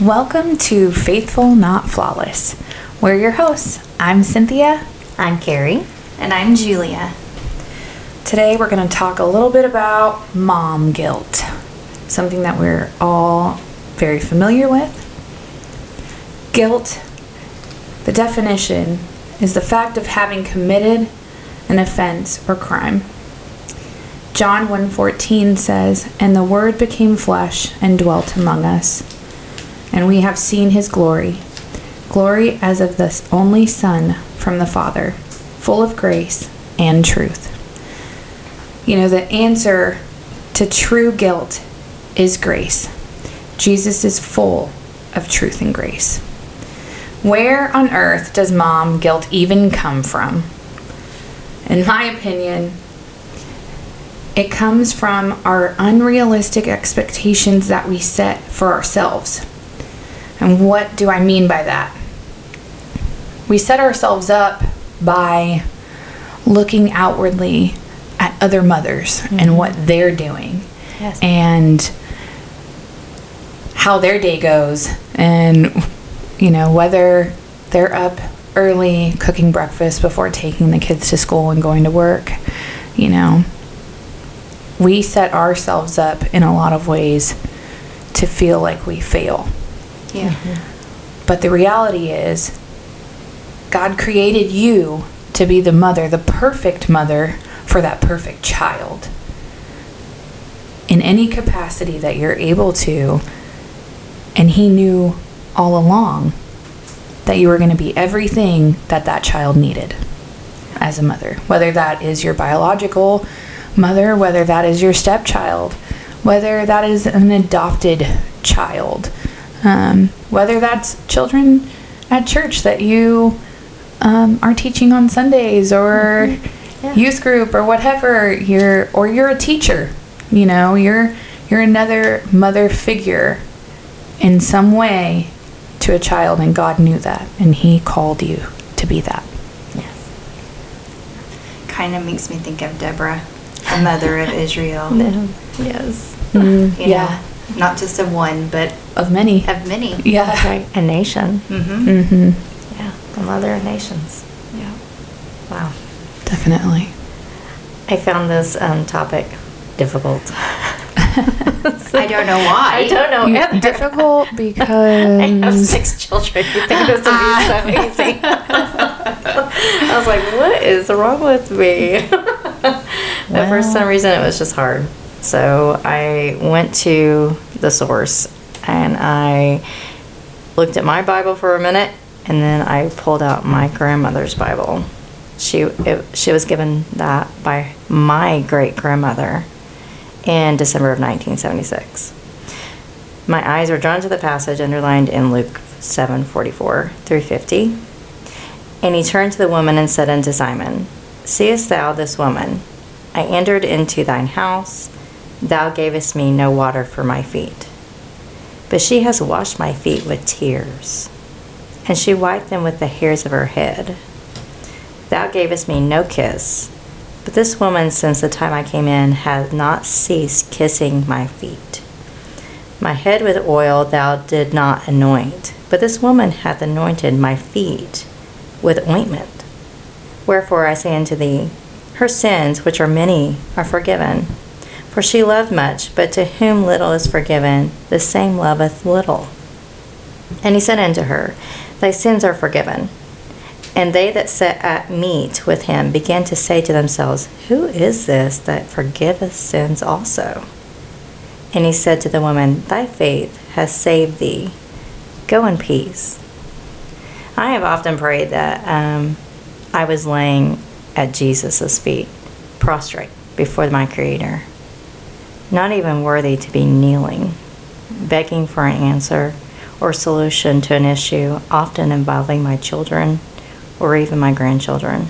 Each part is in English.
Welcome to Faithful Not Flawless. We're your hosts. I'm Cynthia. I'm Carrie. And I'm Julia. Today we're going to talk a little bit about mom guilt, something that we're all very familiar with. Guilt, the definition, is the fact of having committed an offense or crime. John 1:14 says, "And the word became flesh and dwelt among us, and we have seen his glory, glory as of the only Son from the Father, full of grace and truth." You know, the answer to true guilt is grace. Jesus is full of truth and grace. Where on earth does mom guilt even come from? In my opinion, it comes from our unrealistic expectations that we set for ourselves. And what do I mean by that? We set ourselves up by looking outwardly at other mothers mm-hmm. and what they're doing. Yes. And how their day goes and you know whether they're up early cooking breakfast before taking the kids to school and going to work you know we set ourselves up in a lot of ways to feel like we fail. Yeah. But the reality is, God created you to be the mother, the perfect mother for that perfect child. In any capacity that you're able to. And He knew all along that you were going to be everything that that child needed as a mother. Whether that is your biological mother, whether that is your stepchild, whether that is an adopted child, um, whether that's children at church that you um, are teaching on Sundays or mm-hmm. yeah. youth group or whatever you're or you're a teacher you know you're you're another mother figure in some way to a child and God knew that and he called you to be that yes kind of makes me think of Deborah a mother of Israel. no. Yes. Mm, yeah. Not just of one, but of many. Of many. Yeah. That's right. A nation. Mm-hmm. Mm-hmm. Yeah. The mother of nations. Yeah. Wow. Definitely. I found this um, topic difficult. I don't know why. I don't know. You, difficult because I have six children. You think this would be so easy? I was like, what is wrong with me? but for some reason, it was just hard. So I went to the source and I looked at my Bible for a minute and then I pulled out my grandmother's Bible. She it, she was given that by my great grandmother in December of 1976. My eyes were drawn to the passage underlined in Luke 7:44 through 50. And he turned to the woman and said unto Simon, Seest thou this woman? I entered into thine house. Thou gavest me no water for my feet. But she has washed my feet with tears, and she wiped them with the hairs of her head. Thou gavest me no kiss, but this woman, since the time I came in, has not ceased kissing my feet. My head with oil thou did not anoint, but this woman hath anointed my feet with ointment. Wherefore I say unto thee, her sins, which are many, are forgiven. For she loved much, but to whom little is forgiven, the same loveth little. And he said unto her, Thy sins are forgiven. And they that sat at meat with him began to say to themselves, Who is this that forgiveth sins also? And he said to the woman, Thy faith has saved thee. Go in peace. I have often prayed that um, I was laying at Jesus' feet, prostrate before my Creator, not even worthy to be kneeling, begging for an answer or solution to an issue often involving my children or even my grandchildren.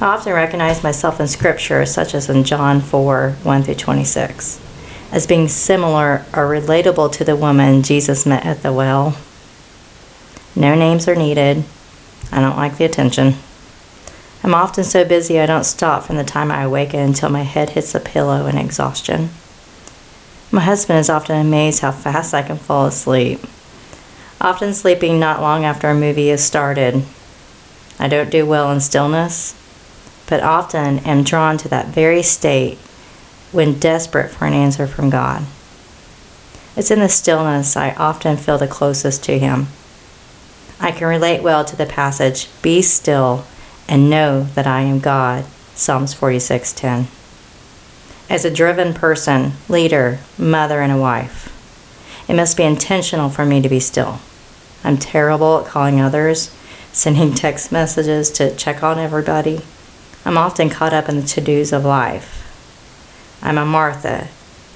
I often recognize myself in Scripture, such as in John 4 1 through 26, as being similar or relatable to the woman Jesus met at the well. No names are needed. I don't like the attention. I'm often so busy I don't stop from the time I awaken until my head hits the pillow in exhaustion. My husband is often amazed how fast I can fall asleep. Often sleeping not long after a movie is started. I don't do well in stillness, but often am drawn to that very state when desperate for an answer from God. It's in the stillness I often feel the closest to Him. I can relate well to the passage, Be still and know that I am God, Psalms 46:10. As a driven person, leader, mother, and a wife, it must be intentional for me to be still. I'm terrible at calling others, sending text messages to check on everybody. I'm often caught up in the to dos of life. I'm a Martha,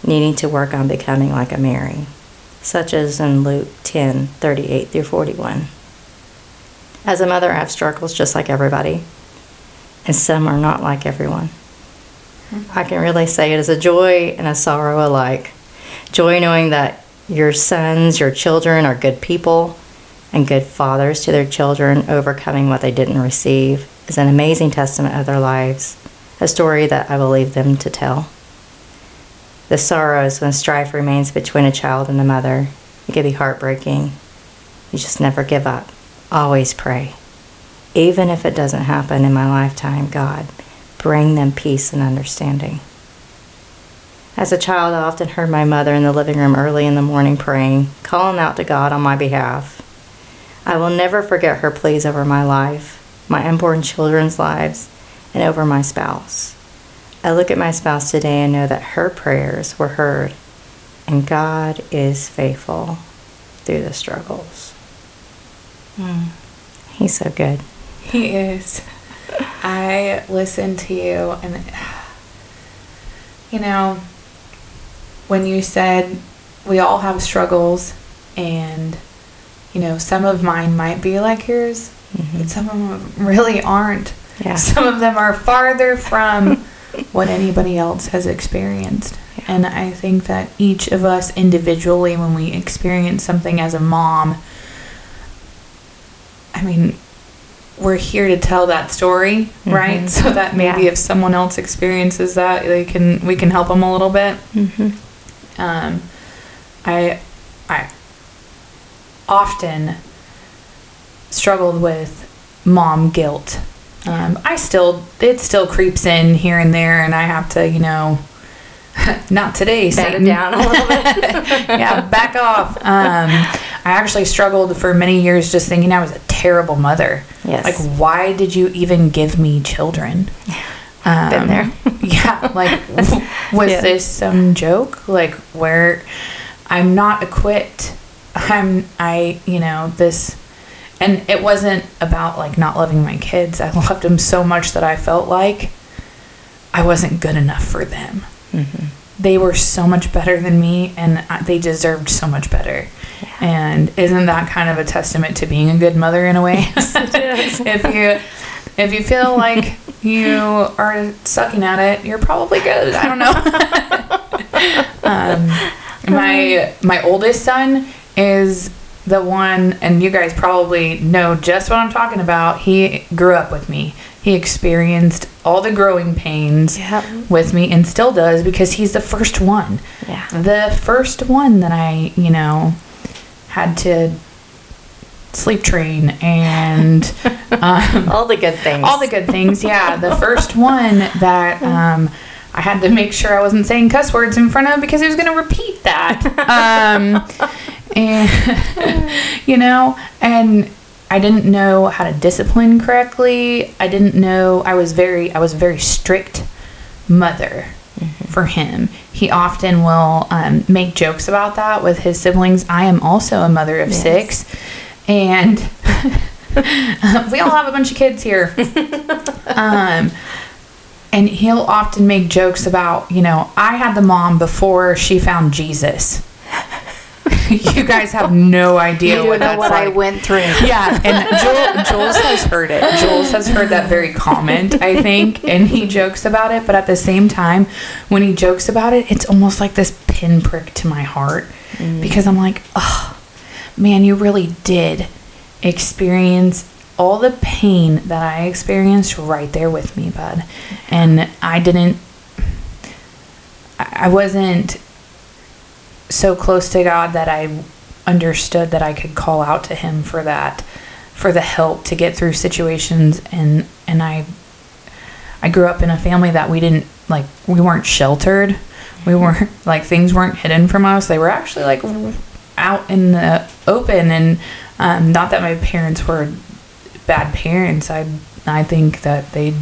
needing to work on becoming like a Mary, such as in Luke 10 38 through 41. As a mother, I have struggles just like everybody, and some are not like everyone. Mm-hmm. I can really say it is a joy and a sorrow alike. Joy knowing that your sons, your children are good people and good fathers to their children, overcoming what they didn't receive, is an amazing testament of their lives, a story that I will leave them to tell. The sorrows when strife remains between a child and a mother. It can be heartbreaking. You just never give up. Always pray. Even if it doesn't happen in my lifetime, God, bring them peace and understanding. As a child, I often heard my mother in the living room early in the morning praying, calling out to God on my behalf. I will never forget her pleas over my life, my unborn children's lives, and over my spouse. I look at my spouse today and know that her prayers were heard, and God is faithful through the struggles. Mm. He's so good. He is. I listen to you, and you know, when you said we all have struggles, and you know, some of mine might be like yours, mm-hmm. but some of them really aren't. Yeah. Some of them are farther from what anybody else has experienced. Yeah. And I think that each of us individually, when we experience something as a mom, I mean, we're here to tell that story, mm-hmm. right? So that maybe yeah. if someone else experiences that, they can we can help them a little bit. Mm-hmm. Um, I I often struggled with mom guilt um, I still, it still creeps in here and there, and I have to, you know, not today, Set it down a little bit. yeah, back off. Um, I actually struggled for many years just thinking I was a terrible mother. Yes. Like, why did you even give me children? Um, Been there. yeah. Like, was yeah. this some joke? Like, where I'm not equipped. I'm, I, you know, this and it wasn't about like not loving my kids. I loved them so much that I felt like I wasn't good enough for them. Mm-hmm. They were so much better than me, and they deserved so much better. Yeah. And isn't that kind of a testament to being a good mother in a way? Yes, if you if you feel like you are sucking at it, you're probably good. I don't know. um, my my oldest son is the one, and you guys probably know just what I'm talking about. He grew up with me. He experienced all the growing pains yep. with me and still does because he's the first one. Yeah. The first one that I, you know, had to sleep train and um, all the good things. All the good things, yeah. The first one that um, I had to make sure I wasn't saying cuss words in front of because he was going to repeat that. Um, and you know, and I didn't know how to discipline correctly. I didn't know I was very I was a very strict mother mm-hmm. for him. He often will um, make jokes about that with his siblings. I am also a mother of yes. six, and we all have a bunch of kids here. um, and he'll often make jokes about, you know, I had the mom before she found Jesus. you guys have no idea what know what like. I went through. Yeah, and Joel, Jules has heard it. Jules has heard that very comment, I think, and he jokes about it. But at the same time, when he jokes about it, it's almost like this pinprick to my heart mm. because I'm like, oh, man, you really did experience all the pain that I experienced right there with me, bud. And I didn't, I wasn't so close to God that I understood that I could call out to him for that for the help to get through situations and and I I grew up in a family that we didn't like we weren't sheltered. We weren't like things weren't hidden from us. They were actually like out in the open and um, not that my parents were bad parents. I I think that they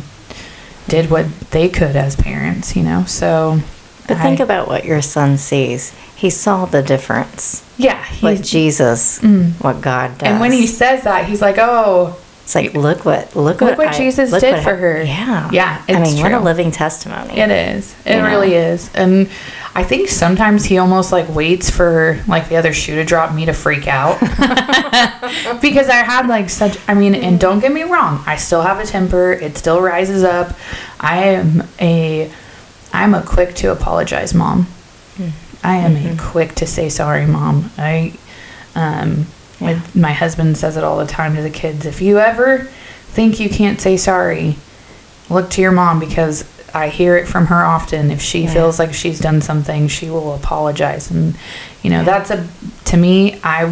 did what they could as parents, you know. So But think I- about what your son sees. He saw the difference. yeah, What Jesus, Mm. what God does. and when he says that, he's like, "Oh, it's like, look what, look, Look what I- Jesus look did what for her. Yeah, Yeah, I mean, what a living testimony. It is. It You know? really is. And I think sometimes he almost like waits for like the other shoe to drop me to freak out. because I had like such I mean, and don't get me wrong, I still have a temper. It still rises up. I am a I'm a quick to apologize mom. I am a quick to say sorry mom. I um my, Yeah. my husband says it all the time to the kids. If you ever think you can't say sorry, look to your mom because I hear it from her often. If she Yeah. feels like she's done something, she will apologize. And you know, that's a to me, I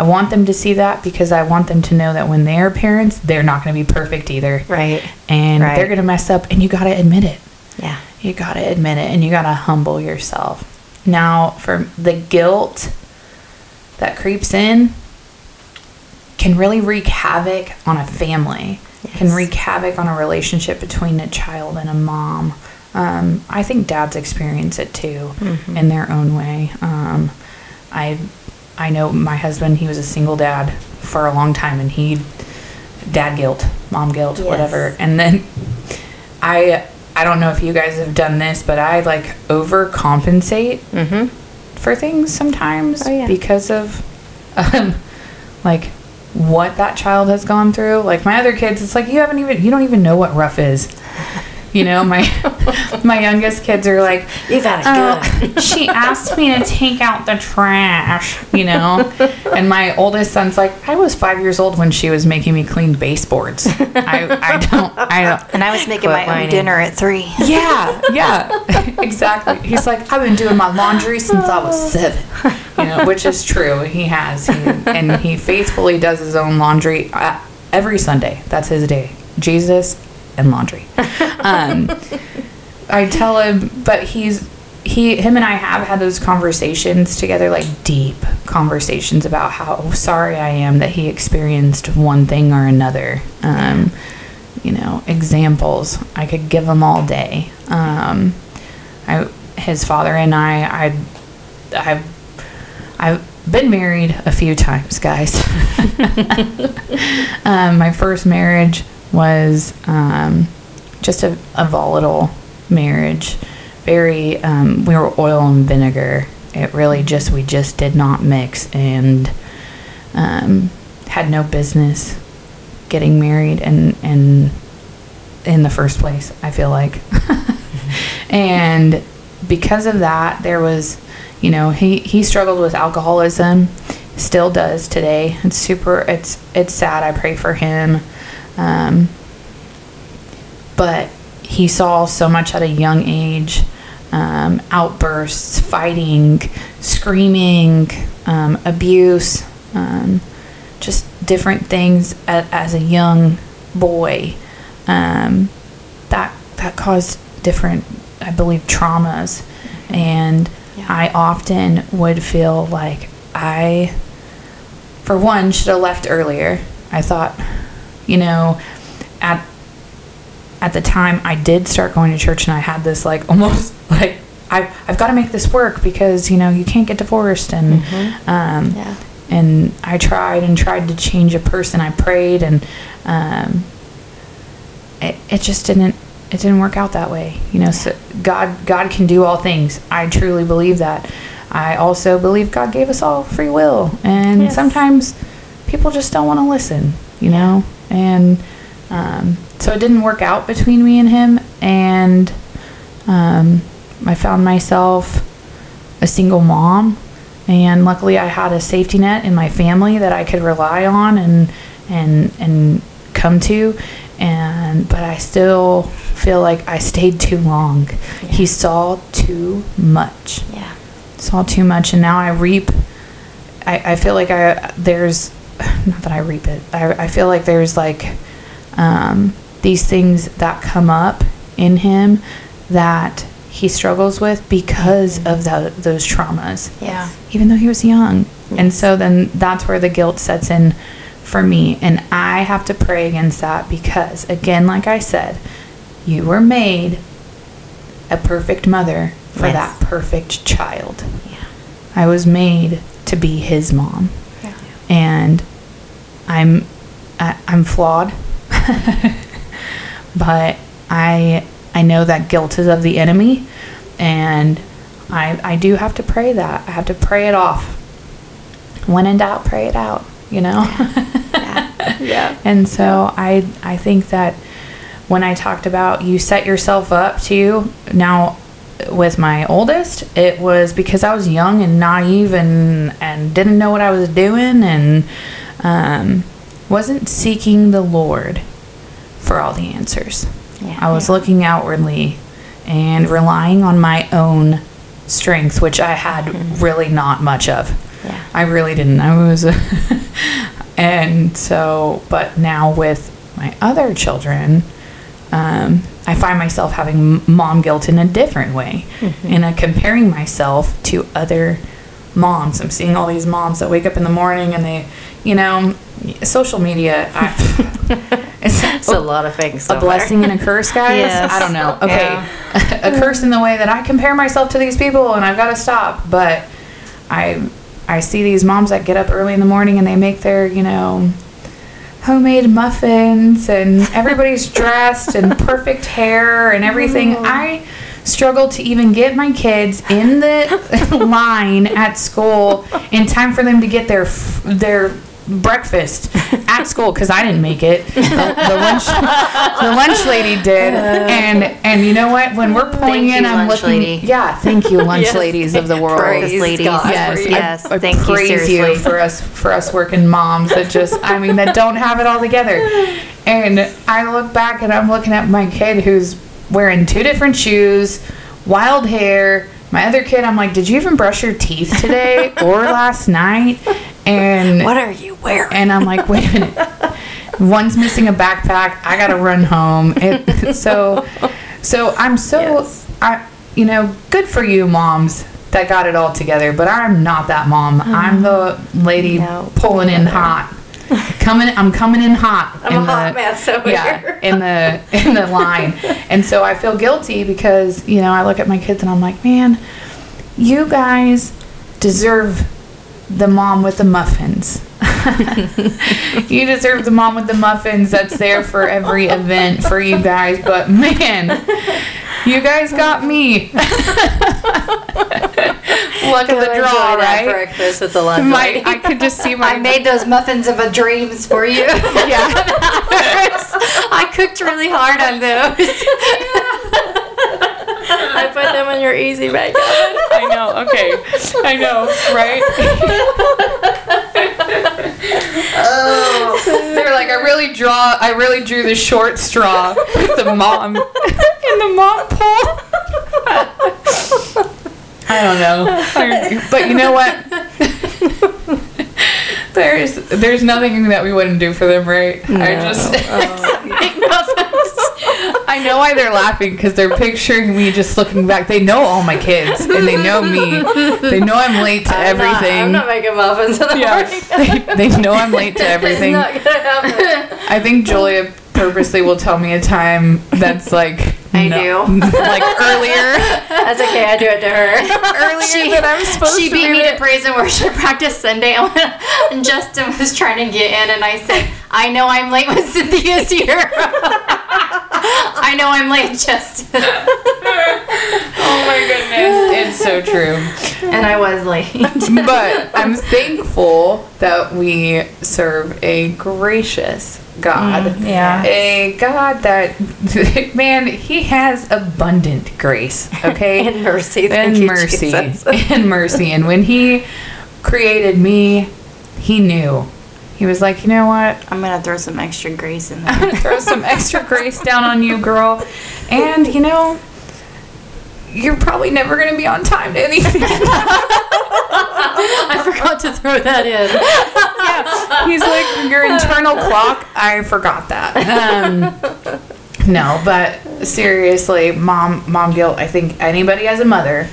I want them to see that because I want them to know that when they're parents, they're not going to be perfect either. Right. And Right. they're going to mess up and you got to admit it. Yeah. You got to admit it and you got to humble yourself. Now, for the guilt that creeps in can really wreak havoc on a family. Can wreak havoc on a relationship between a child and a mom. Um, I think dads experience it too Mhm. in their own way. Um, I I know my husband. He was a single dad for a long time, and he dad guilt, mom guilt, Yes. whatever. And then I I don't know if you guys have done this, but I like overcompensate Mm-hmm. for things sometimes Oh, yeah. because of um, like what that child has gone through. Like my other kids, it's like you haven't even you don't even know what rough is. You know, my my youngest kids are like, You've had it "Uh, she asked me to take out the trash, you know, and my oldest son's like, I was five years old when she was making me clean baseboards. I, I don't, I don't. And I was making my whining. own dinner at three. Yeah, yeah, exactly. He's like, I've been doing my laundry since I was seven, you know, which is true. He has, he, and he faithfully does his own laundry uh, every Sunday. That's his day. Jesus and laundry. Um, I tell him, but he's he, him, and I have had those conversations together, like deep conversations about how sorry I am that he experienced one thing or another. Um, you know, examples. I could give them all day. Um, I, his father and I, I, I've, I've been married a few times, guys. um, my first marriage was um, just a, a volatile marriage. Very, um, we were oil and vinegar. It really just, we just did not mix and um, had no business getting married and and in the first place i feel like and because of that there was you know he he struggled with alcoholism still does today it's super it's it's sad i pray for him um but he saw so much at a young age um, outbursts fighting screaming um, abuse um, just different things a, as a young boy. Um, that that caused different i believe traumas. And Yeah. i often would feel like i for one should have left earlier. I thought you know at at the time I did start going to church and I had this like almost like I I've got to make this work because you know you can't get divorced and um Yeah. and I tried and tried to change a person. I prayed and um it, it just didn't it didn't work out that way you know so God God can do all things. I truly believe that. I also believe God gave us all free will. And Yes. sometimes people just don't want to listen you know and um, so it didn't work out between me and him and um, I found myself a single mom and luckily I had a safety net in my family that I could rely on and and and come to and but I still feel like I stayed too long. He saw too much. Yeah. saw too much, and now I reap. I, I feel like I there's not that I reap it. I, I feel like there's like um, these things that come up in him that he struggles with because of tho- those traumas Yeah. even though he was young. And so then that's where the guilt sets in for me. And I have to pray against that because, again, like I said, you were made a perfect mother for Yes. that perfect child. Yeah. I was made to be his mom. And I'm I, I'm flawed. but I I know that guilt is of the enemy and I I do have to pray that. I have to pray it off. When in doubt, pray it out, you know? Yeah. Yeah. And so I I think that when I talked about you set yourself up to now with my oldest, it was because I was young and naive and and didn't know what I was doing and um, wasn't seeking the Lord for all the answers. Yeah. I was looking outwardly and relying on my own strength, which I had really not much of. Yeah. I really didn't. I was, and so, but now with my other children, um, I find myself having mom guilt in a different way, in a comparing myself to other moms. I'm seeing all these moms that wake up in the morning and they, you know, social media. I, it's, It's a lot of things. a over blessing and a curse, guys. Yes. I don't know. Okay, a curse in the way that I compare myself to these people, and I've got to stop. But I, I see these moms that get up early in the morning and they make their, you know, homemade muffins, and everybody's dressed and perfect hair and everything. Oh. I struggle to even get my kids in the line at school in time for them to get their f- their breakfast at school because I didn't make it. The, the lunch the lunch lady did, uh, and and you know what? When we're pulling Thank in, you, I'm lunch looking. lady. Yeah, thank you, lunch Yes. ladies of the world. Praise ladies. God Yes, for I- Yes, I, thank praise you, seriously. for us for us working moms that just I mean that don't have it all together. And I look back and I'm looking at my kid who's wearing two different shoes, wild hair. My other kid, I'm like, did you even brush your teeth today or last night? And What are you wearing? and I'm like, wait a minute. One's missing a backpack. I gotta run home. It, so, so I'm so, Yes. I, you know, good for you, moms that got it all together. But I'm not that mom. Mm-hmm. I'm the lady No. pulling in hot. Coming, I'm coming in hot. I'm in a hot mess over yeah, here. in the in the line, and so I feel guilty because you know I look at my kids and I'm like, man, you guys deserve the mom with the muffins. you deserve the mom with the muffins that's there for every event for you guys. But man, you guys got me. Luck of the draw, right? breakfast with the lunch My. I could just see my. I made those muffins of a dreams for you. yeah. I cooked really hard on those. I put them in your easy bag. I know. Okay. I know. Right. oh. They're like, I really draw. I really drew the short straw with the mom in the mom pole. I don't know. But you know what? There's there's nothing that we wouldn't do for them, right? I just oh. I know why they're laughing because they're picturing me just looking back. They know all my kids and they know me. They know I'm late to I'm not- everything. I'm not making muffins in the yeah, morning. they, they know I'm late to everything. It's not gonna happen. I think Julia purposely will tell me a time that's like I no- do. like earlier, That's okay. I do it to her. earlier She- than I'm supposed She to. beat me it. to praise and worship practice Sunday, and Justin was trying to get in, and I said, "I know I'm late when Cynthia's here. I know I'm late, Justin." Oh my goodness, it's so true. And I was late. but I'm thankful that we serve a gracious God. Mm, yeah. A God that, man, He has abundant grace, okay? And mercy. Thank and you, mercy. Jesus. and mercy. And when He created me, He knew. He was like, you know what? I'm gonna throw some extra grace in there. I'm gonna throw some extra grace down on you, girl. And you know, you're probably never to be on time to anything. I forgot to throw that in. yeah, He's like, your internal clock, I forgot that. Um, no, but seriously, mom, mom guilt, I think anybody as a mother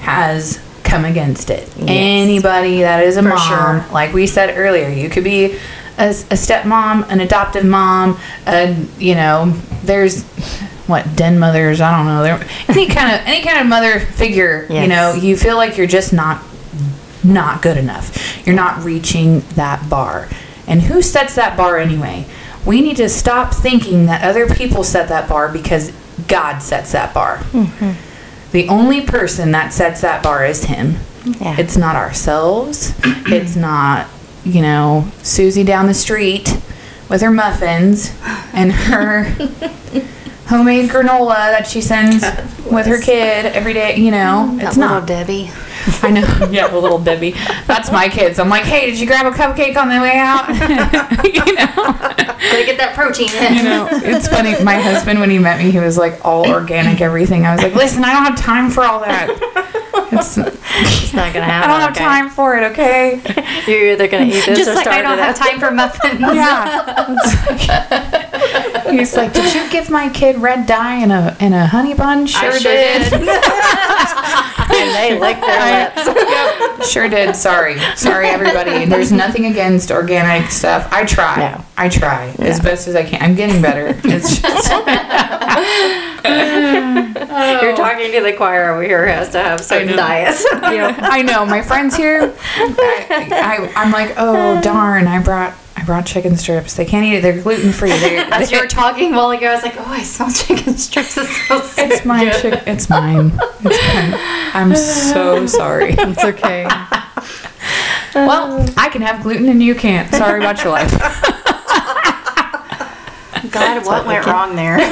has come against it. Anybody that is a mom, sure. like we said earlier, you could be a, a stepmom, an adoptive mom, and you know, there's what den mothers. I don't know. There, any kind of any kind of mother figure. You know, you feel like you're just not not good enough. You're not reaching that bar. And who sets that bar anyway? We need to stop thinking that other people set that bar because God sets that bar. Mm-hmm. The only person that sets that bar is Him. Yeah. It's not ourselves. it's not, you know, Susie down the street with her muffins and her homemade granola that she sends with her kid every day. You know, it's not. Debbie. I know. Yeah, the little Debbie. That's my kids. I'm like, hey, did you grab a cupcake on the way out? you know. Gotta get that protein in. You know, it's funny. My husband, when he met me, he was like all organic, everything. I was like, listen, I don't have time for all that. It's, It's not gonna happen. I don't have okay? time for it. Okay. You're either gonna eat this Just or like I don't have time for muffins. Yeah. It's like- he's like, did you give my kid red dye in a in a honey bun? Sure, sure did. and they lick their lips. yep, sure did. Sorry, sorry, everybody. There's nothing against organic stuff. I try. No. I try as best as I can. I'm getting better. It's just You're talking to the choir over here who has to have certain know. diets. I know my friends here. I, I, I'm like, oh darn! I brought I brought chicken strips. They can't eat it. They're gluten free. As you were talking a while ago, I was like, oh, I smell chicken strips. It smells so It's mine. Chick- it's mine. It's mine. I'm so sorry. It's okay. Well, I can have gluten and you can't. Sorry about your life. God, what went wrong there? he,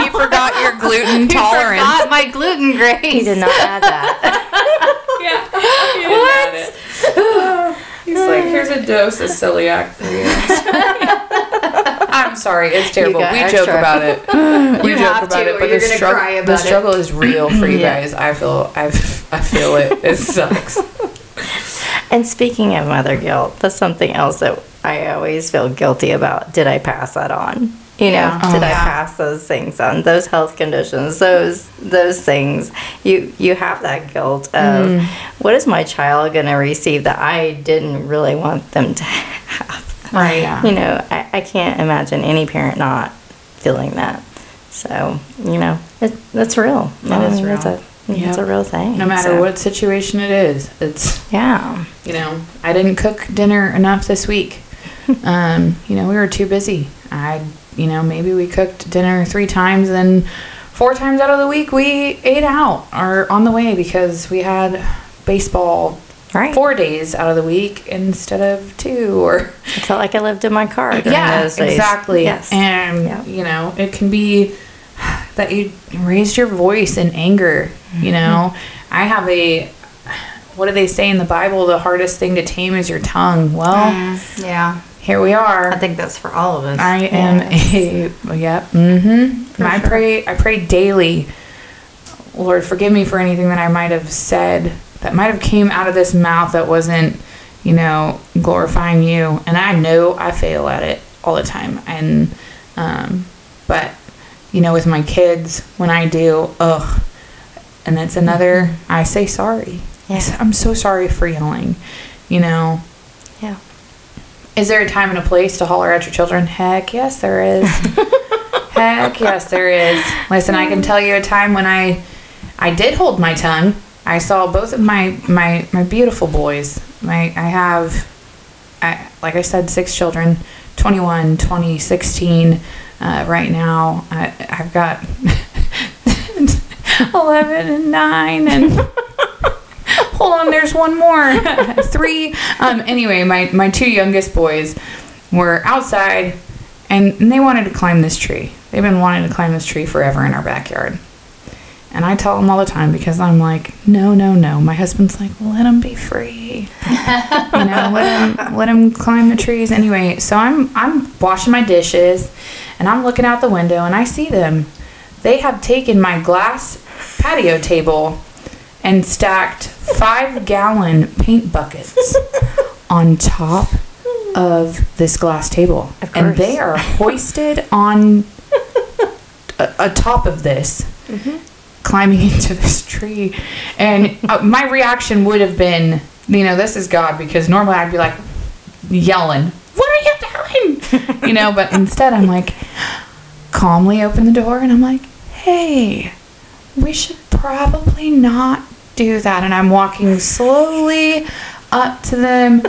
he forgot your gluten You tolerance. forgot my gluten grace. he did not add that. yeah. What? He's like, here's a dose of celiac for you. I'm sorry, it's terrible. We extra. joke about it. We You joke have about to, it, but you're the gonna struggle, cry the about it. struggle is real for you Yeah. guys. I feel, I, I feel it. It sucks. And speaking of mother guilt, that's something else that I always feel guilty about. Did I pass that on? You know, Yeah. did Oh, I yeah. pass those things on? Those health conditions, those those things. You you have that guilt of Mm. what is my child going to receive that I didn't really want them to have. Right. Yeah. You know, I, I can't imagine any parent not feeling that. So you know, it, that's real. That is I mean, It's real. a it's a real thing. No matter so, what situation it is, it's Yeah. you know, I didn't cook dinner enough this week. um, you know, we were too busy. I, you know, maybe we cooked dinner three times and four times out of the week we ate out or on the way because we had baseball Right. four days out of the week instead of two or I felt like I lived in my car during yeah those days. exactly Yes. and Yeah. you know it can be that you raised your voice in anger you know i have a what do they say in the bible the hardest thing to tame is your tongue well Mm, yeah, here we are I think that's for all of us. I am a yep. Mm-hmm. I sure. pray. I pray daily. Lord, forgive me for anything that I might have said that might have came out of this mouth that wasn't, you know, glorifying you. And I know I fail at it all the time. And, um, but you know, with my kids, when I do, ugh, and it's another. I say sorry. Say, I'm so sorry for yelling. You know. Is there a time and a place to holler at your children? Heck yes, there is. Heck yes, there is. Listen, I can tell you a time when I, I did hold my tongue. I saw both of my my my beautiful boys. My I have, I like I said, six children, 21, 20, 16. Uh, right now, I, I've got 11 and 9 and hold on there's one more. Three. Um anyway my my two youngest boys were outside and, and they wanted to climb this tree. They've been wanting to climb this tree forever in our backyard. And i tell them all the time because i'm like no no no. My husband's like let them be free. You know let them let them climb the trees. Anyway so i'm i'm washing my dishes and i'm looking out the window and i see them. They have taken my glass patio table and stacked five gallon paint buckets on top of this glass table. And they are hoisted on a, a top of this, climbing into this tree. And uh, my reaction would have been, you know, this is God, because normally I'd be like yelling, What are you doing? you know, but instead I'm like, calmly open the door and I'm like, Hey, we should probably not do that. And I'm walking slowly up to them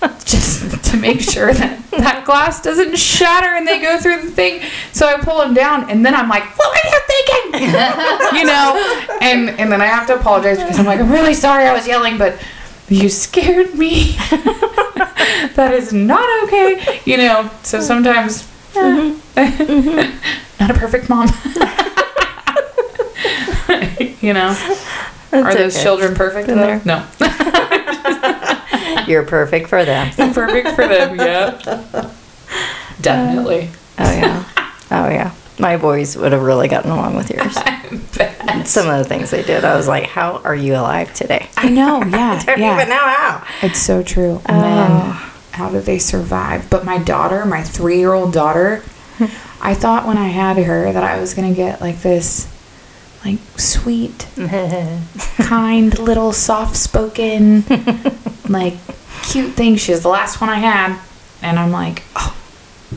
just to make sure that that glass doesn't shatter and they go through the thing. So I pull them down and then I'm like, what were you thinking? you know? And, and then I have to apologize because I'm like, I'm really sorry I was yelling, but you scared me. that is not okay. You know, so sometimes, eh, not a perfect mom. you know? Are those okay. children perfect? Been though? there. No. You're perfect for them. perfect for them, yeah. Uh, Definitely. Oh yeah. Oh yeah. My boys would have really gotten along with yours. Some of the things they did, I was like, "How are you alive today?" I know, yeah. Don't yeah. even know how. It's so true. And then oh. how do they survive? But my daughter, my three year old daughter, hmm. I thought when I had her that I was gonna get like this like sweet, kind, little soft spoken, like cute thing. She was the last one I had. And I'm like, oh,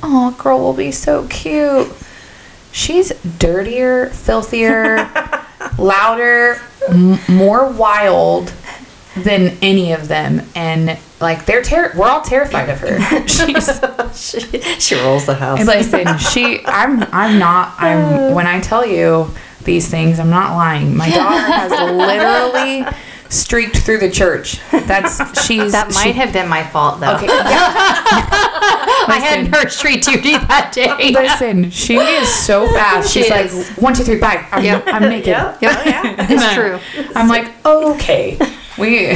oh girl will be so cute. She's dirtier, filthier, louder, m- more wild than any of them. And like they're ter- we're all terrified of her. She's she, she rolls the house. listen, she I'm I'm not I'm when I tell you these things, I'm not lying. My daughter has literally streaked through the church. That's she's That might she- have been my fault, though. Okay. Yeah. I had Listen. nursery duty that day. Listen, she is so fast. She She's like is. one, two, three, bye. I'm, Yep. I'm naked. yeah. Oh, yeah. It's true. I'm like, okay. We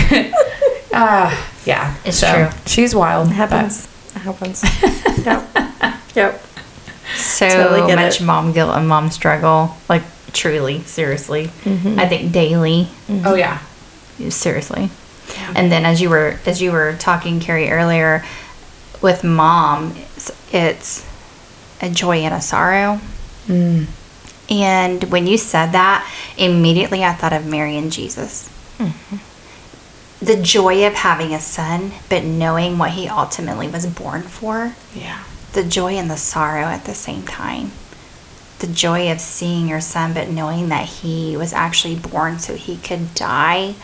uh yeah. It's so, true. She's wild. It happens. It happens. yep. Yep. so Totally much it. mom guilt and mom struggle. Like truly, seriously. Mm-hmm. I think daily, but- oh yeah. seriously. And then as you were as you were talking, Carrie earlier, with mom, it's, it's a joy and a sorrow. Mm. And when you said that, immediately I thought of Mary and Jesus. Mm-hmm. The joy of having a son, but knowing what he ultimately was born for. Yeah. The joy and the sorrow at the same time. The joy of seeing your son, but knowing that he was actually born so he could die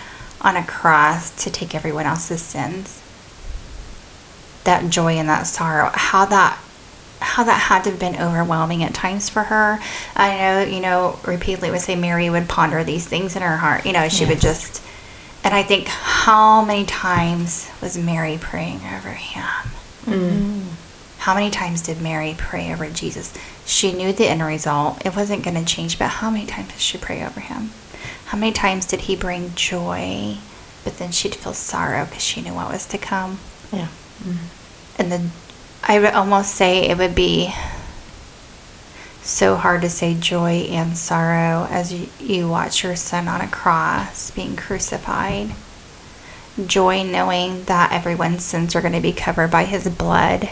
on a cross to take everyone else's sins. That joy and that sorrow, how that how that had to have been overwhelming at times for her. I know, you know, repeatedly would say Mary would ponder these things in her heart. You know, she would just, and I think how many times was Mary praying over him? Mm. Mm. How many times did Mary pray over Jesus? She knew the end result. It wasn't going to change, but how many times did she pray over him? How many times did he bring joy, but then she'd feel sorrow because she knew what was to come? Yeah. Mm-hmm. and then I would almost say it would be so hard to say joy and sorrow as you, you watch your son on a cross being crucified. Joy knowing that everyone's sins are going to be covered by his blood.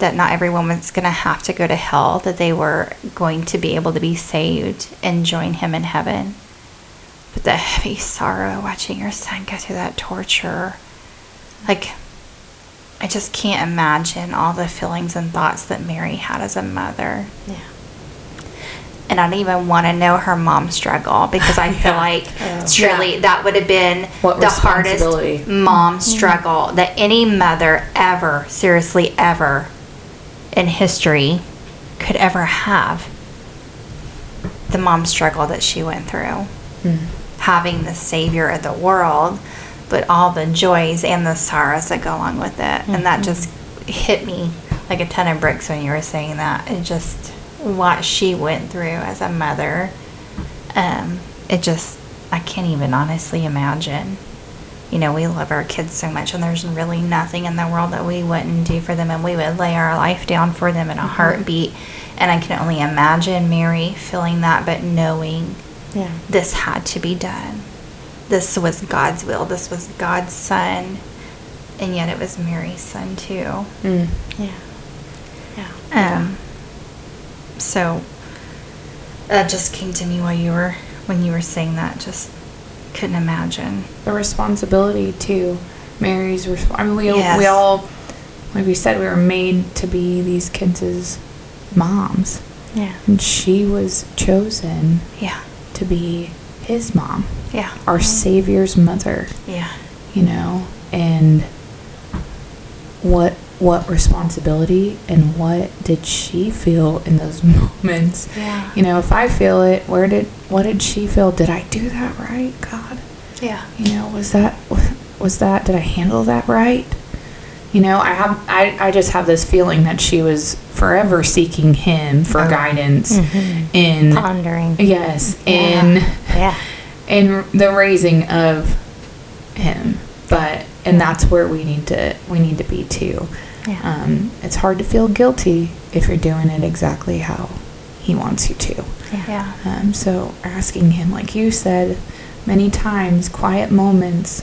That not everyone was going to have to go to hell, that they were going to be able to be saved and join him in heaven. But the heavy sorrow watching your son go through that torture. Like, I just can't imagine all the feelings and thoughts that Mary had as a mother. Yeah. And I don't even want to know her mom's struggle because I feel like oh. truly that would have been What the hardest mom mm-hmm. struggle that any mother ever, seriously, ever in history could ever have. The mom struggle that she went through. Having the savior of the world, but all the joys and the sorrows that go along with it. And that just hit me like a ton of bricks when you were saying that. It just, what she went through as a mother, um, it just, I can't even honestly imagine. You know, we love our kids so much, and there's really nothing in the world that we wouldn't do for them, and we would lay our life down for them in a heartbeat. And I can only imagine Mary feeling that, but knowing Yeah. this had to be done. This was God's will. This was God's son. And yet it was Mary's son too. Mm. Yeah. Yeah. Um, so that just came to me while you were when you were saying that. Just couldn't imagine. The responsibility to Mary's. Resp- I mean, we Yes. we all, like we said, we were made to be these kids' moms, Yeah. and she was chosen Yeah. to be his mom, Yeah. our mm-hmm. Savior's mother. Yeah. you know and what what responsibility and what did she feel in those moments Yeah. you know if i feel it where did what did she feel did i do that right god Yeah. you know was that was that did i handle that right you know i have i, I just have this feeling that she was forever seeking him for Oh. guidance Mhm. in Pondering. yes in Yeah. in the raising of him but and that's where we need to we need to be too Yeah. um, it's hard to feel guilty if you're doing it exactly how he wants you to Yeah. um, so asking him like you said many times quiet moments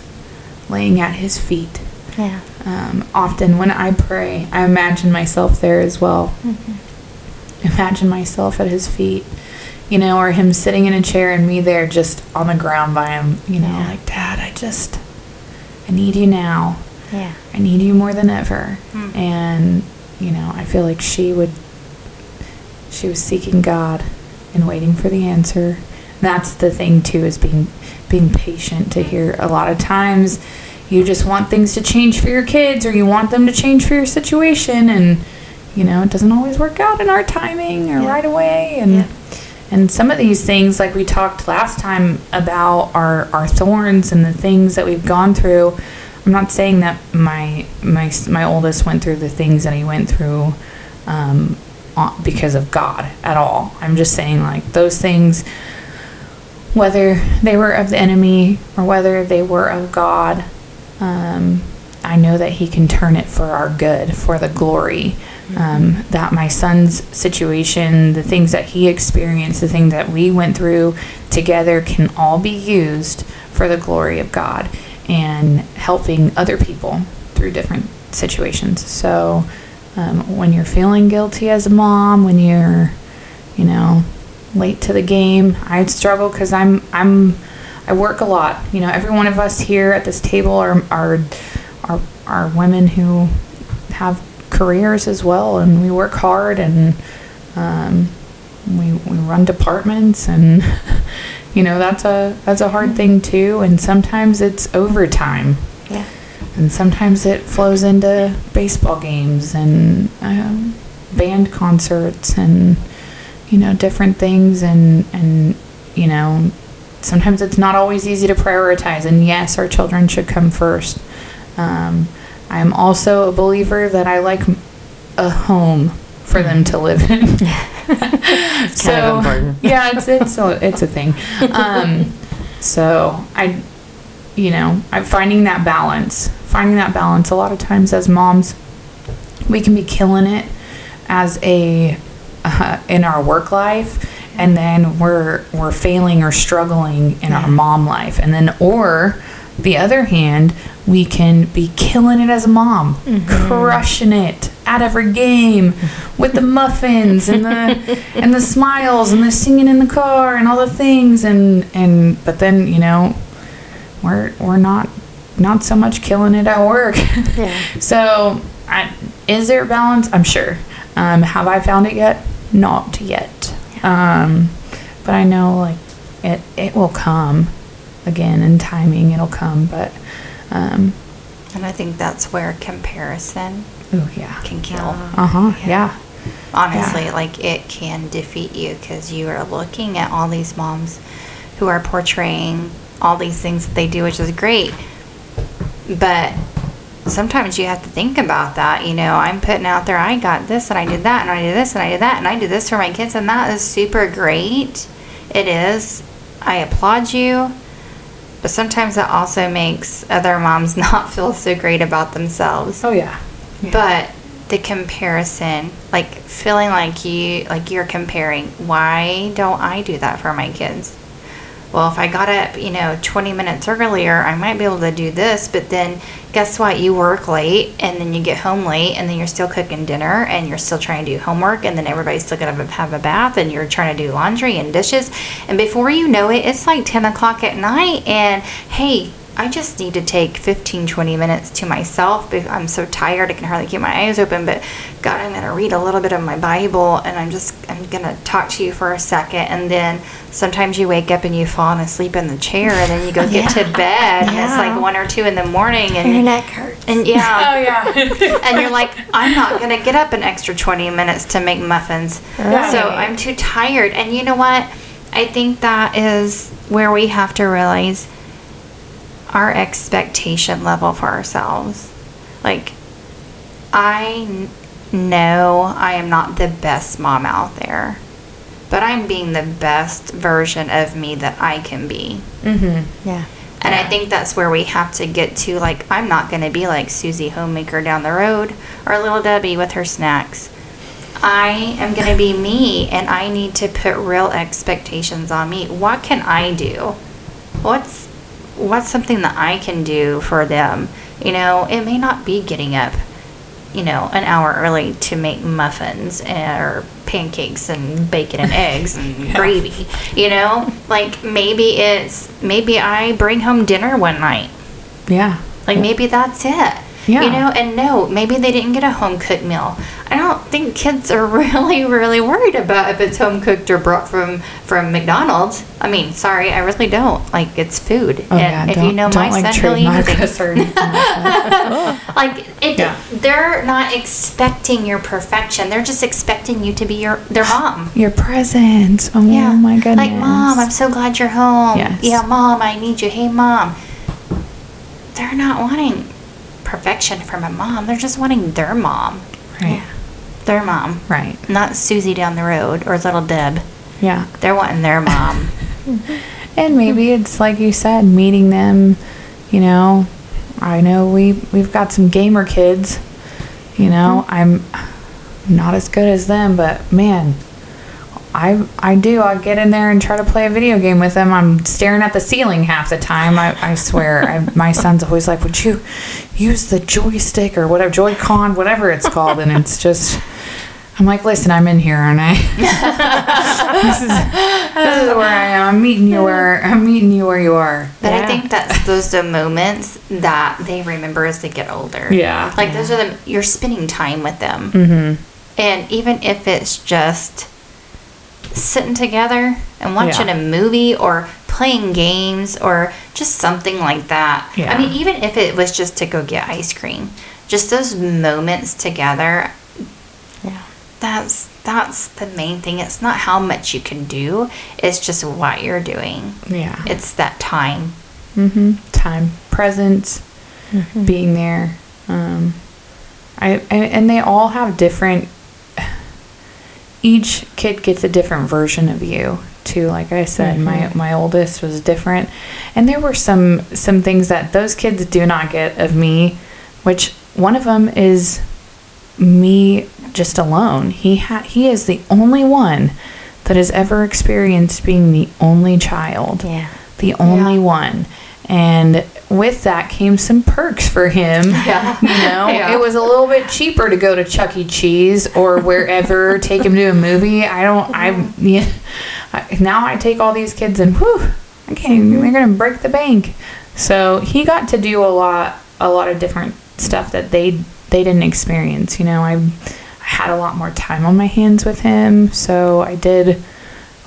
laying at his feet Yeah. um, often when i pray i imagine myself there as well Mm-hmm. imagine myself at his feet you know or him sitting in a chair and me there just on the ground by him you know Yeah. like dad i just i need you now Yeah. I need you more than ever Mm. and you know i feel like she would she was seeking god and waiting for the answer that's the thing too is being being patient to hear a lot of times you just want things to change for your kids or you want them to change for your situation and you know it doesn't always work out in our timing or Yeah. right away and Yeah. and some of these things like we talked last time about our our thorns and the things that we've gone through i'm not saying that my my my oldest went through the things that he went through um, because of god at all. I'm just saying like those things whether they were of the enemy or whether they were of God, um, I know that He can turn it for our good, for the glory. Um, that my son's situation, the things that he experienced, the things that we went through together can all be used for the glory of God and helping other people through different situations. So um, when you're feeling guilty as a mom, when you're, you know, late to the game. I struggle because I'm I'm I work a lot. You know, every one of us here at this table are are are, are women who have careers as well, and we work hard and um, we we run departments and you know that's a that's a hard thing too. And sometimes it's overtime. Yeah. And sometimes it flows into baseball games and um, band concerts and you know different things and and you know sometimes it's not always easy to prioritize and yes our children should come first um, i'm also a believer that i like a home for them to live in It's kind of important. yeah it's it's a, it's a thing. Um, so i you know i'm finding that balance finding that balance. A lot of times as moms we can be killing it as a uh, in our work life and then we're we're failing or struggling in our mom life. And then or the other hand we can be killing it as a mom crushing it at every game with the muffins and the and the smiles and the singing in the car and all the things. And and but then you know we're we're not not so much killing it at work. Yeah. so I, is there a balance? I'm sure. Um, have i found it yet? Not yet. Um, but i know like it it will come again in timing it'll come but um, And I think that's where comparison oh yeah can kill. uh-huh yeah, Honestly, Yeah. like it can defeat you because you are looking at all these moms who are portraying all these things that they do, which is great. But sometimes you have to think about that. You know, I'm putting out there, I got this and I did that and I did this and I did that and I did this for my kids, and that is super great. It is. I applaud you. But sometimes that also makes other moms not feel so great about themselves oh yeah, Yeah. but the comparison like feeling like you like you're comparing why don't i do that for my kids well, if I got up, you know, 20 minutes earlier, I might be able to do this. But then guess what? You work late and then you get home late and then you're still cooking dinner and you're still trying to do homework and then everybody's still going to have a bath and you're trying to do laundry and dishes. And before you know it, it's like 10 o'clock at night. And hey, I just need to take 15, 20 minutes to myself. because I'm so tired, I can hardly keep my eyes open. But God, I'm going to read a little bit of my Bible and I'm just, I'm going to talk to you for a second. And then sometimes you wake up and you fall asleep in the chair and then you go get to bed and it's like one or two in the morning and Your neck hurts. and yeah, Oh yeah. and you're like, I'm not gonna get up an extra 20 minutes to make muffins. Right. So I'm too tired. And you know what? I think that is where we have to realize our expectation level for ourselves. Like, I know I am not the best mom out there, but I'm being the best version of me that I can be. mm-hmm. Yeah. And I think that's where we have to get to. Like, I'm not going to be like Susie Homemaker down the road or Little Debbie with her snacks. I am going to be me, and I need to put real expectations on me. What can I do? What's what's something that I can do for them? You know, it may not be getting up, you know, an hour early to make muffins or pancakes and bacon and eggs and gravy. You know, like maybe it's maybe I bring home dinner one night. Yeah. Like maybe that's it. Yeah. You know, and no, maybe they didn't get a home cooked meal. I don't think kids are really, really worried about if it's home cooked or brought from from McDonald's. I mean, sorry, I really don't. Like it's food. Oh yeah. and if don't, you know my like son, he'll eat trademark anything. us or anything like it, Yeah. they're not expecting your perfection. They're just expecting you to be your their mom. Your presence. Oh Yeah. my goodness. Like, mom, I'm so glad you're home. Yes. Yeah, mom, I need you. Hey, mom. They're not wanting perfection from a mom. They're just wanting their mom. right. Their mom. Right. Not Susie down the road or little Deb. Yeah. They're wanting their mom. And maybe it's like you said, meeting them. You know, I know we we've got some gamer kids. You know, mm-hmm. I'm not as good as them, but man, I I do. I get in there and try to play a video game with them. I'm staring at the ceiling half the time. I, I swear. I, my son's always like, "Would you use the joystick or whatever, Joy-Con, whatever it's called?" And it's just. I'm like, listen, I'm in here, aren't I? this is this is where I am. I'm meeting you where I'm meeting you where you are. But I think that's those are moments that they remember as they get older. Yeah. Like those are the you're spending time with them. Mm-hmm. And even if it's just sitting together and watching Yeah. a movie or playing games or just something like that. Yeah. I mean, even if it was just to go get ice cream, just those moments together, Yeah. that's that's the main thing. It's not how much you can do, it's just what you're doing. Yeah. It's that time. Mm-hmm. Time, presence, being there. Um, I, I and they all have different. Each kid gets a different version of you too. Like I said, my mm-hmm. my oldest was different, and there were some some things that those kids do not get of me, which one of them is me just alone. He ha- he is the only one that has ever experienced being the only child Yeah. the only one. And with that came some perks for him. Yeah. You know, Yeah. it was a little bit cheaper to go to Chuck E. Cheese or wherever, take him to a movie. I don't, I, yeah, I- now I take all these kids and whew, I can't they're going to break the bank. So he got to do a lot, a lot of different stuff that they, they didn't experience. You know, I, I had a lot more time on my hands with him. So I did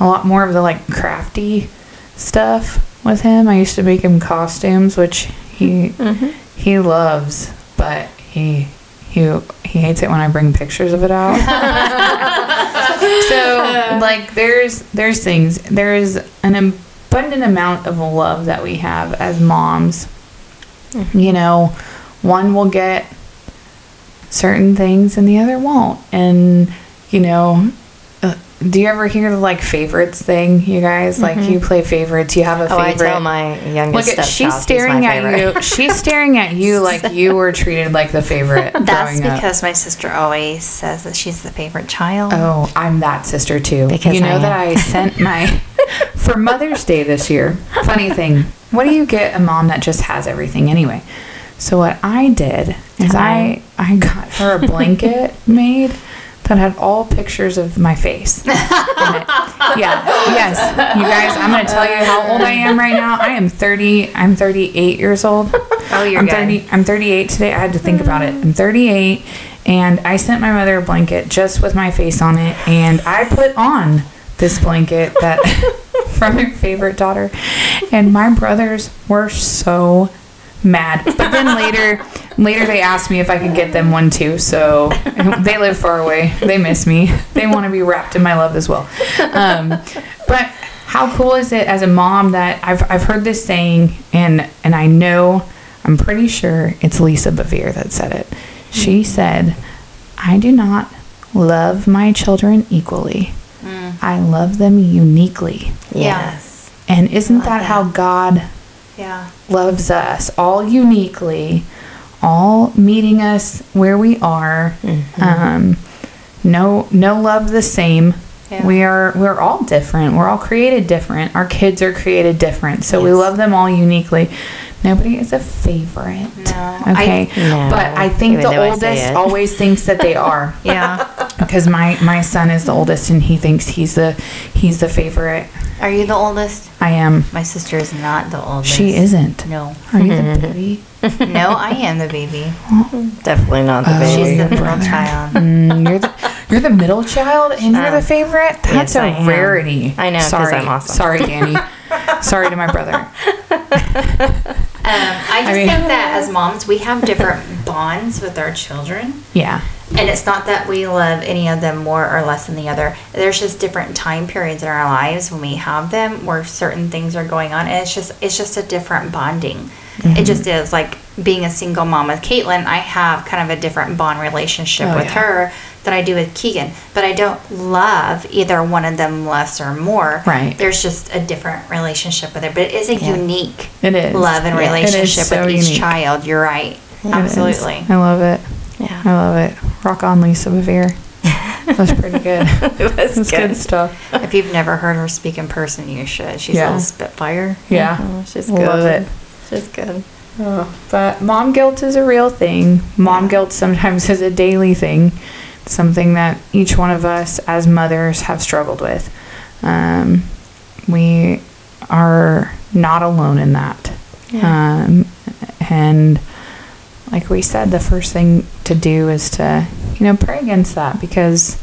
a lot more of the like crafty stuff with him. I used to make him costumes, which he mm-hmm. he loves, but he he he hates it when I bring pictures of it out. so like there's there's things there's an abundant amount of love that we have as moms. Mm-hmm. You know, one will get certain things and the other won't, and you know. Do you ever hear the like favorites thing, you guys? Like mm-hmm. you play favorites, you have a favorite. Oh, I tell my youngest Look at she's staring at you. She's staring at you like you were treated like the favorite. That's growing up. because my sister always says that she's the favorite child. Oh, I'm that sister too. Because you know I that I sent my for Mother's Day this year. Funny thing, what do you get a mom that just has everything anyway? So what I did is I I got her a blanket made that had all pictures of my face. Yeah, yes, you guys. I'm gonna tell you how old I am right now. I am 30. I'm 38 years old. Oh, you're I'm good. 30. I'm 38 today. I had to think about it. I'm 38, and I sent my mother a blanket just with my face on it, and I put on this blanket that from her favorite daughter, and my brothers were so mad. But then later, later they asked me if I could get them one too. So they live far away. They miss me. They want to be wrapped in my love as well. Um, but how cool is it as a mom that I've I've heard this saying and and I know I'm pretty sure it's Lisa Bevere that said it. She said, "I do not love my children equally. I love them uniquely." Yes. And isn't that, that. how God Yeah. loves us all uniquely, all meeting us where we are. Um, no, no love the same. Yeah. We are we're all different. We're all created different. Our kids are created different. So we love them all uniquely. Nobody is a favorite. No, Okay. I- No, but I think even the though I say oldest always thinks that they are Yeah. Because my my son is the oldest and he thinks he's the he's the favorite. Are you the oldest? I am. My sister is not the oldest. She isn't. No. Are you the baby? No, I am the baby. Definitely not the Oh, baby. She's the middle child. Mm, you're the you're the middle child and you're the Um, favorite. That's yes, I a am. rarity. I know. Sorry, I'm awesome. sorry, Danny. sorry to my brother. Um, I just mean- think that as moms, we have different bonds with our children. Yeah, And it's not that we love any of them more or less than the other. There's just different time periods in our lives when we have them where certain things are going on, and it's just it's just a different bonding. It just mm-hmm. is like being a single mom with Caitlin. I have kind of a different bond relationship Oh, with yeah. her than I do with Keegan, but I don't love either one of them less or more. Right. There's just a different relationship with it, but it is a Yeah. unique It is. love and Yeah. Relationship so with each unique. child. You're right. It is. Absolutely. I love it. I love it. Rock on, Lisa Bevere. That's pretty good. it was That's good stuff. If you've never heard her speak in person, you should. She's Yeah. a little spitfire. Yeah, Oh, she's good. love it. She's good. Oh, but mom guilt is a real thing. Mom guilt sometimes is a daily thing. It's something that each one of us as mothers have struggled with. Um, we are not alone in that. Um, and like we said, the first thing to do is to, you know, pray against that because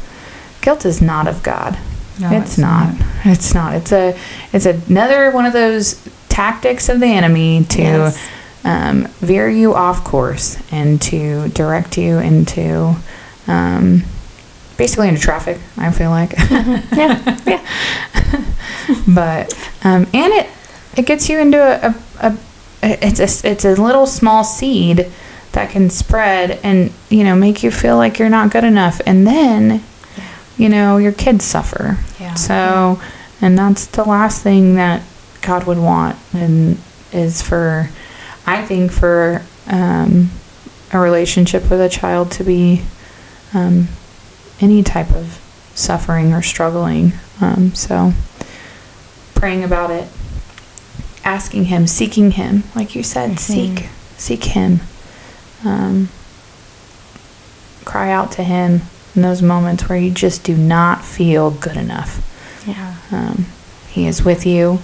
guilt is not of God. No, it's, it's not. It's not. It's a. It's another one of those tactics of the enemy to Yes. um, veer you off course and to direct you into, um, basically into traffic. I feel like. Yeah. Yeah. but um, and it it gets you into a, a, a it's a it's a little small seed that can spread and you know make you feel like you're not good enough. And then you know your kids suffer. Yeah. so and that's the last thing that god would want and is for i think for um, a relationship with a child to be um, any type of suffering or struggling. Um, so praying about it asking him seeking him like you said seek seek him um, cry out to him in those moments where you just do not feel good enough Yeah. um, he is with you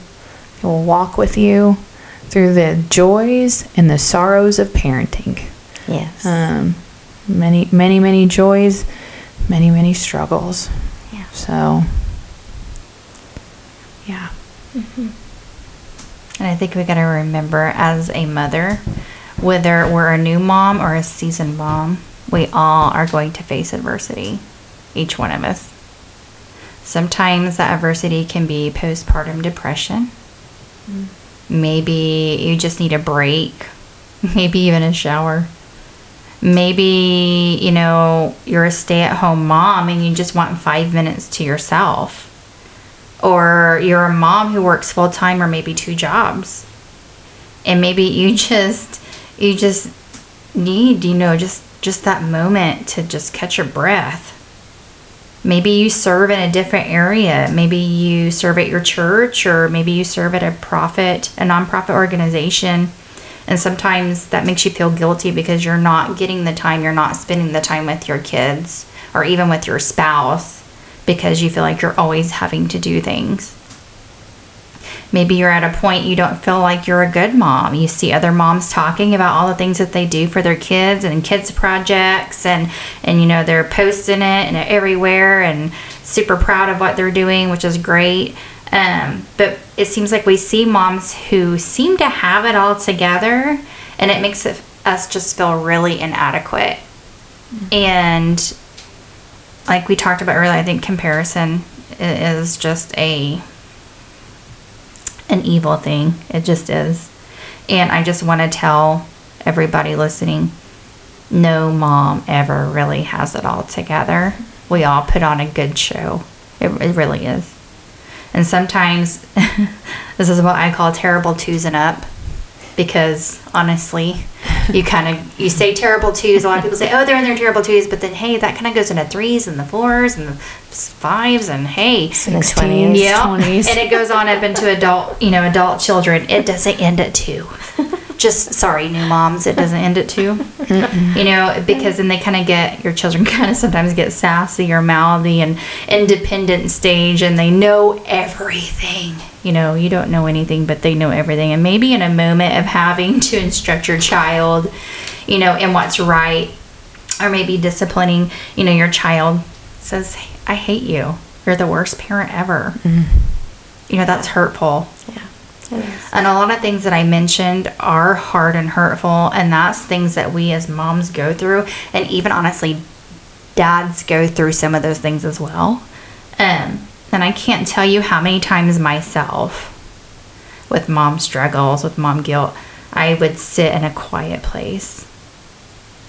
he will walk with you through the joys and the sorrows of parenting Yes. um, many many many joys many many struggles Yeah. so yeah And I think we got to remember as a mother, whether we're a new mom or a seasoned mom, we all are going to face adversity, each one of us. Sometimes that adversity can be postpartum depression. Mm. Maybe you just need a break, maybe even a shower. Maybe, you know, you're a stay at home mom and you just want five minutes to yourself. Or you're a mom who works full time or maybe two jobs. And maybe you just you just need, you know, just just that moment to just catch your breath. Maybe you serve in a different area. Maybe you serve at your church or maybe you serve at a profit, a nonprofit organization and sometimes that makes you feel guilty because you're not getting the time, you're not spending the time with your kids or even with your spouse because you feel like you're always having to do things. Maybe you're at a point you don't feel like you're a good mom. You see other moms talking about all the things that they do for their kids and kids projects and and you know they're posting it and everywhere and super proud of what they're doing, which is great. Um, but it seems like we see moms who seem to have it all together, and it makes it, us just feel really inadequate. Mm-hmm. And like we talked about earlier, I think comparison is just a an evil thing. It just is. And I just want to tell everybody listening no mom ever really has it all together. We all put on a good show. It, it really is. And sometimes this is what I call terrible twos and up because honestly, you kind of you say terrible twos. A lot of people say, "Oh, they're in their terrible twos," but then hey, that kind of goes into threes and the fours and the fives and hey, twenties, yeah, 20s. and it goes on up into adult, you know, adult children. It doesn't end at two just sorry, new moms, it doesn't end at 2 Mm-mm. You know, because then they kind of get your children kind of sometimes get sassy or mouthy and independent stage, and they know everything. You know, you don't know anything, but they know everything. And maybe in a moment of having to instruct your child, you know, in what's right, or maybe disciplining, you know, your child says, "I hate you. You're the worst parent ever." Mm. You know, that's hurtful. Yeah. And a lot of things that I mentioned are hard and hurtful, and that's things that we as moms go through, and even honestly, dads go through some of those things as well. Um, and I can't tell you how many times myself, with mom struggles, with mom guilt, I would sit in a quiet place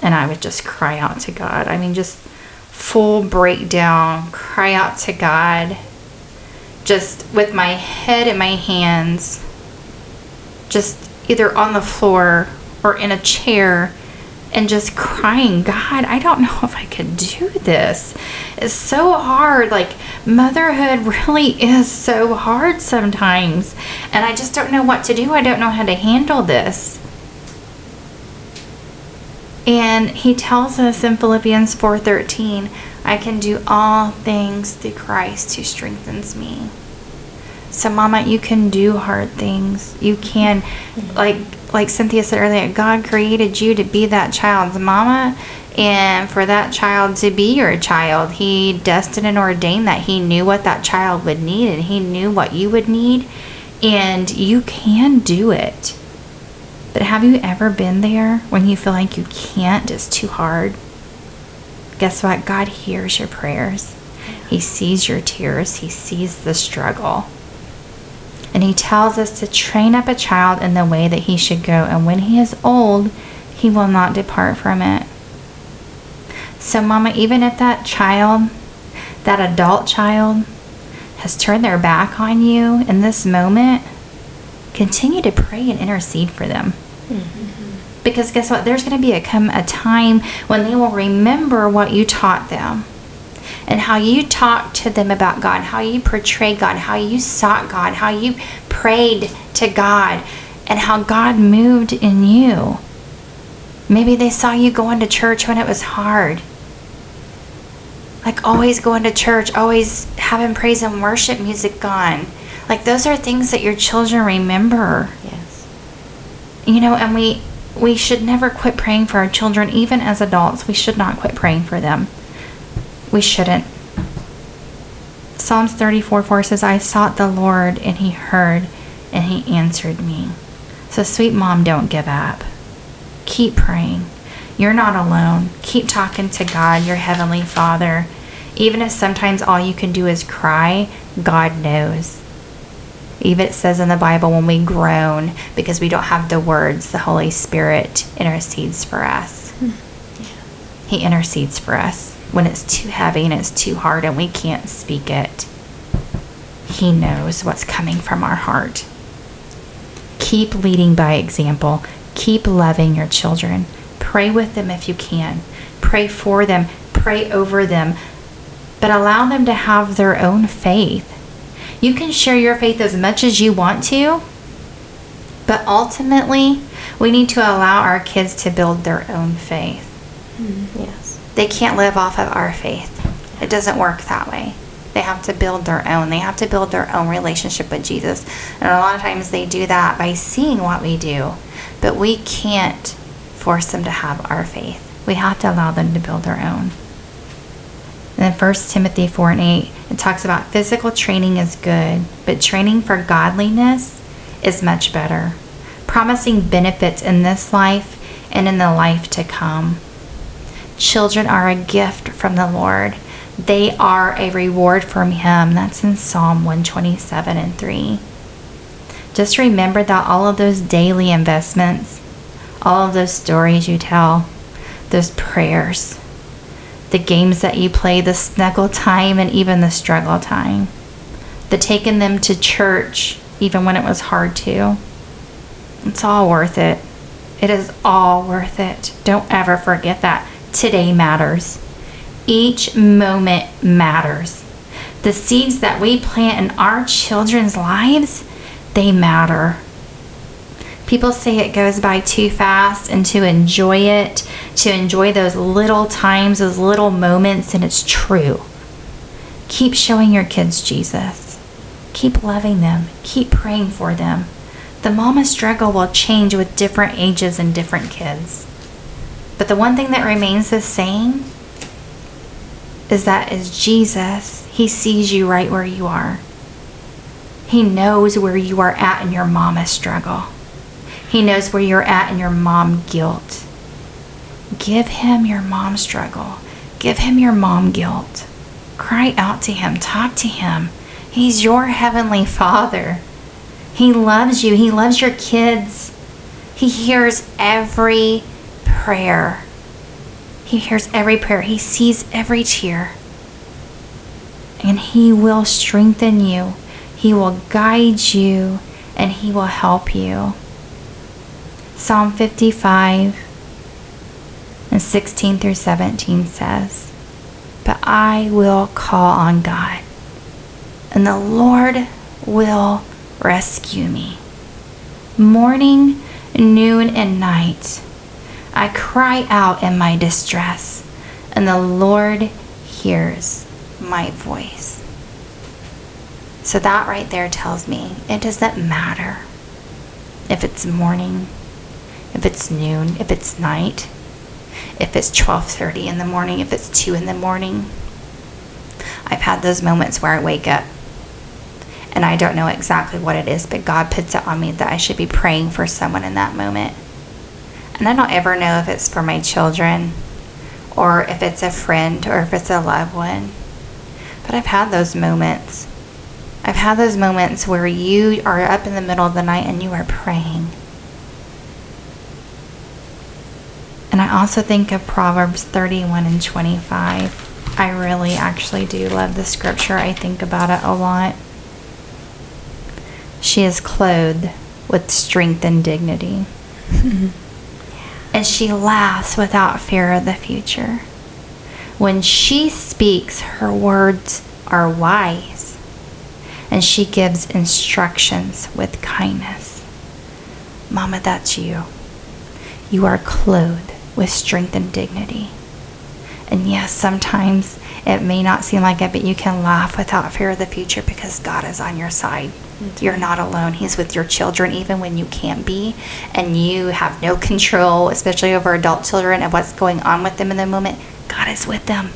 and I would just cry out to God. I mean, just full breakdown, cry out to God, just with my head in my hands just either on the floor or in a chair and just crying, God, I don't know if I could do this. It's so hard. Like, motherhood really is so hard sometimes. And I just don't know what to do. I don't know how to handle this. And he tells us in Philippians 4:13, I can do all things through Christ who strengthens me. So mama, you can do hard things. You can like like Cynthia said earlier, God created you to be that child's mama and for that child to be your child. He destined and ordained that he knew what that child would need and he knew what you would need and you can do it. But have you ever been there when you feel like you can't? It's too hard. Guess what? God hears your prayers. He sees your tears. He sees the struggle. And he tells us to train up a child in the way that he should go, and when he is old, he will not depart from it. So, Mama, even if that child, that adult child, has turned their back on you in this moment, continue to pray and intercede for them. Mm-hmm. Because guess what? There's going to be a, come a time when they will remember what you taught them and how you talked to them about God, how you portrayed God, how you sought God, how you prayed to God, and how God moved in you. Maybe they saw you going to church when it was hard. Like always going to church, always having praise and worship music on. Like those are things that your children remember. Yes. You know, and we we should never quit praying for our children even as adults. We should not quit praying for them we shouldn't. Psalms 34 4 says, I sought the Lord, and he heard, and he answered me. So, sweet mom, don't give up. Keep praying. You're not alone. Keep talking to God, your heavenly Father. Even if sometimes all you can do is cry, God knows. Even it says in the Bible when we groan because we don't have the words, the Holy Spirit intercedes for us. Hmm. He intercedes for us when it's too heavy and it's too hard and we can't speak it. He knows what's coming from our heart. Keep leading by example. Keep loving your children. Pray with them if you can. Pray for them. Pray over them. But allow them to have their own faith. You can share your faith as much as you want to, but ultimately, we need to allow our kids to build their own faith. Mm, yes. They can't live off of our faith. It doesn't work that way. They have to build their own. They have to build their own relationship with Jesus. And a lot of times they do that by seeing what we do. But we can't force them to have our faith. We have to allow them to build their own. And then 1 Timothy 4 and 8, it talks about physical training is good, but training for godliness is much better, promising benefits in this life and in the life to come. Children are a gift from the Lord. They are a reward from Him. That's in Psalm 127 and 3. Just remember that all of those daily investments, all of those stories you tell, those prayers, the games that you play, the snuggle time, and even the struggle time, the taking them to church, even when it was hard to. It's all worth it. It is all worth it. Don't ever forget that. Today matters. Each moment matters. The seeds that we plant in our children's lives, they matter. People say it goes by too fast and to enjoy it, to enjoy those little times, those little moments, and it's true. Keep showing your kids Jesus. Keep loving them. Keep praying for them. The mama struggle will change with different ages and different kids. But the one thing that remains the same is that is Jesus. He sees you right where you are. He knows where you are at in your mama struggle. He knows where you're at in your mom guilt. Give him your mom struggle. Give him your mom guilt. Cry out to him. Talk to him. He's your heavenly father. He loves you. He loves your kids. He hears every prayer. He hears every prayer. He sees every tear. And He will strengthen you. He will guide you. And He will help you. Psalm 55 and 16 through 17 says, But I will call on God, and the Lord will rescue me. Morning, noon, and night, I cry out in my distress, and the Lord hears my voice. So that right there tells me it doesn't matter if it's morning, if it's noon, if it's night, if it's 12:30 in the morning, if it's 2 in the morning. I've had those moments where I wake up and I don't know exactly what it is, but God puts it on me that I should be praying for someone in that moment. And I don't ever know if it's for my children or if it's a friend or if it's a loved one. But I've had those moments. I've had those moments where you are up in the middle of the night and you are praying. And I also think of Proverbs 31 and 25. I really actually do love the scripture. I think about it a lot. She is clothed with strength and dignity. and she laughs without fear of the future. When she speaks, her words are wise, and she gives instructions with kindness. Mama, that's you. You are clothed with strength and dignity. And yes, sometimes it may not seem like it, but you can laugh without fear of the future because God is on your side. You're not alone. He's with your children even when you can't be, and you have no control, especially over adult children, of what's going on with them in the moment. God is with them.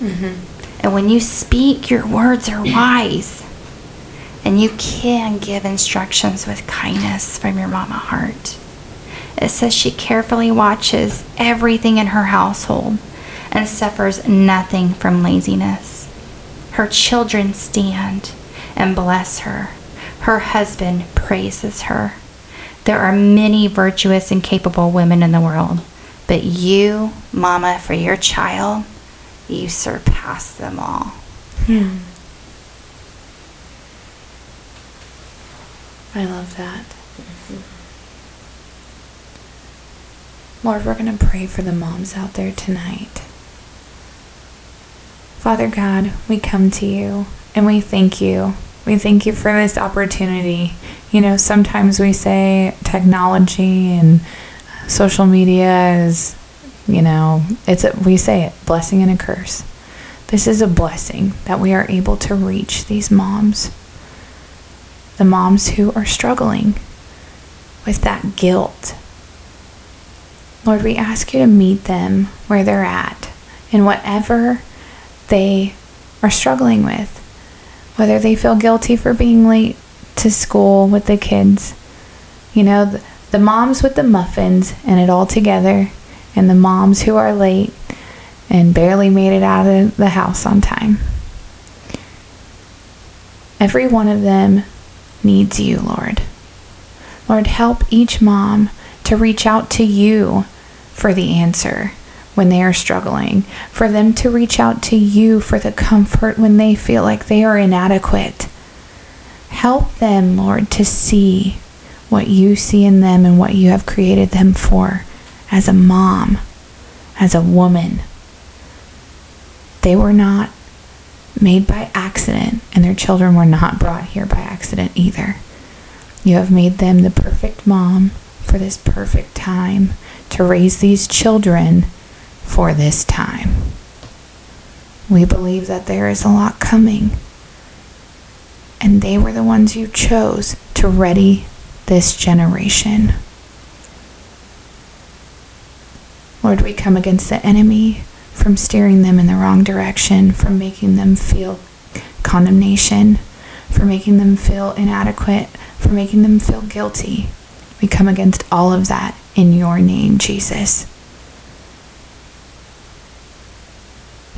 Mm-hmm. And when you speak, your words are wise. And you can give instructions with kindness from your mama heart. It says she carefully watches everything in her household and suffers nothing from laziness. Her children stand and bless her. Her husband praises her. There are many virtuous and capable women in the world, But you, Mama, for your child, you surpass them all. Hmm. I love that. Lord, we're going to pray for the moms out there tonight. Father God, we come to you and we thank you. We thank you for this opportunity. You know, sometimes we say technology and social media is, you know, it's a, we say it, blessing and a curse. This is a blessing that we are able to reach these moms. The moms who are struggling with that guilt. Lord, we ask you to meet them where they're at in whatever they are struggling with. Whether they feel guilty for being late to school with the kids, you know, the, the moms with the muffins and it all together, and the moms who are late and barely made it out of the house on time. Every one of them needs you, Lord. Lord, help each mom to reach out to you for the answer when they are struggling, for them to reach out to you for the comfort when they feel like they are inadequate. Help them, Lord, to see what you see in them and what you have created them for as a mom, as a woman. They were not made by accident, and their children were not brought here by accident either. You have made them the perfect mom for this perfect time to raise these children for this time. We believe that there is a lot coming, and they were the ones you chose to ready this generation. Lord, we come against the enemy from steering them in the wrong direction, from making them feel condemnation, for making them feel inadequate, for making them feel guilty. We come against all of that in your name, Jesus.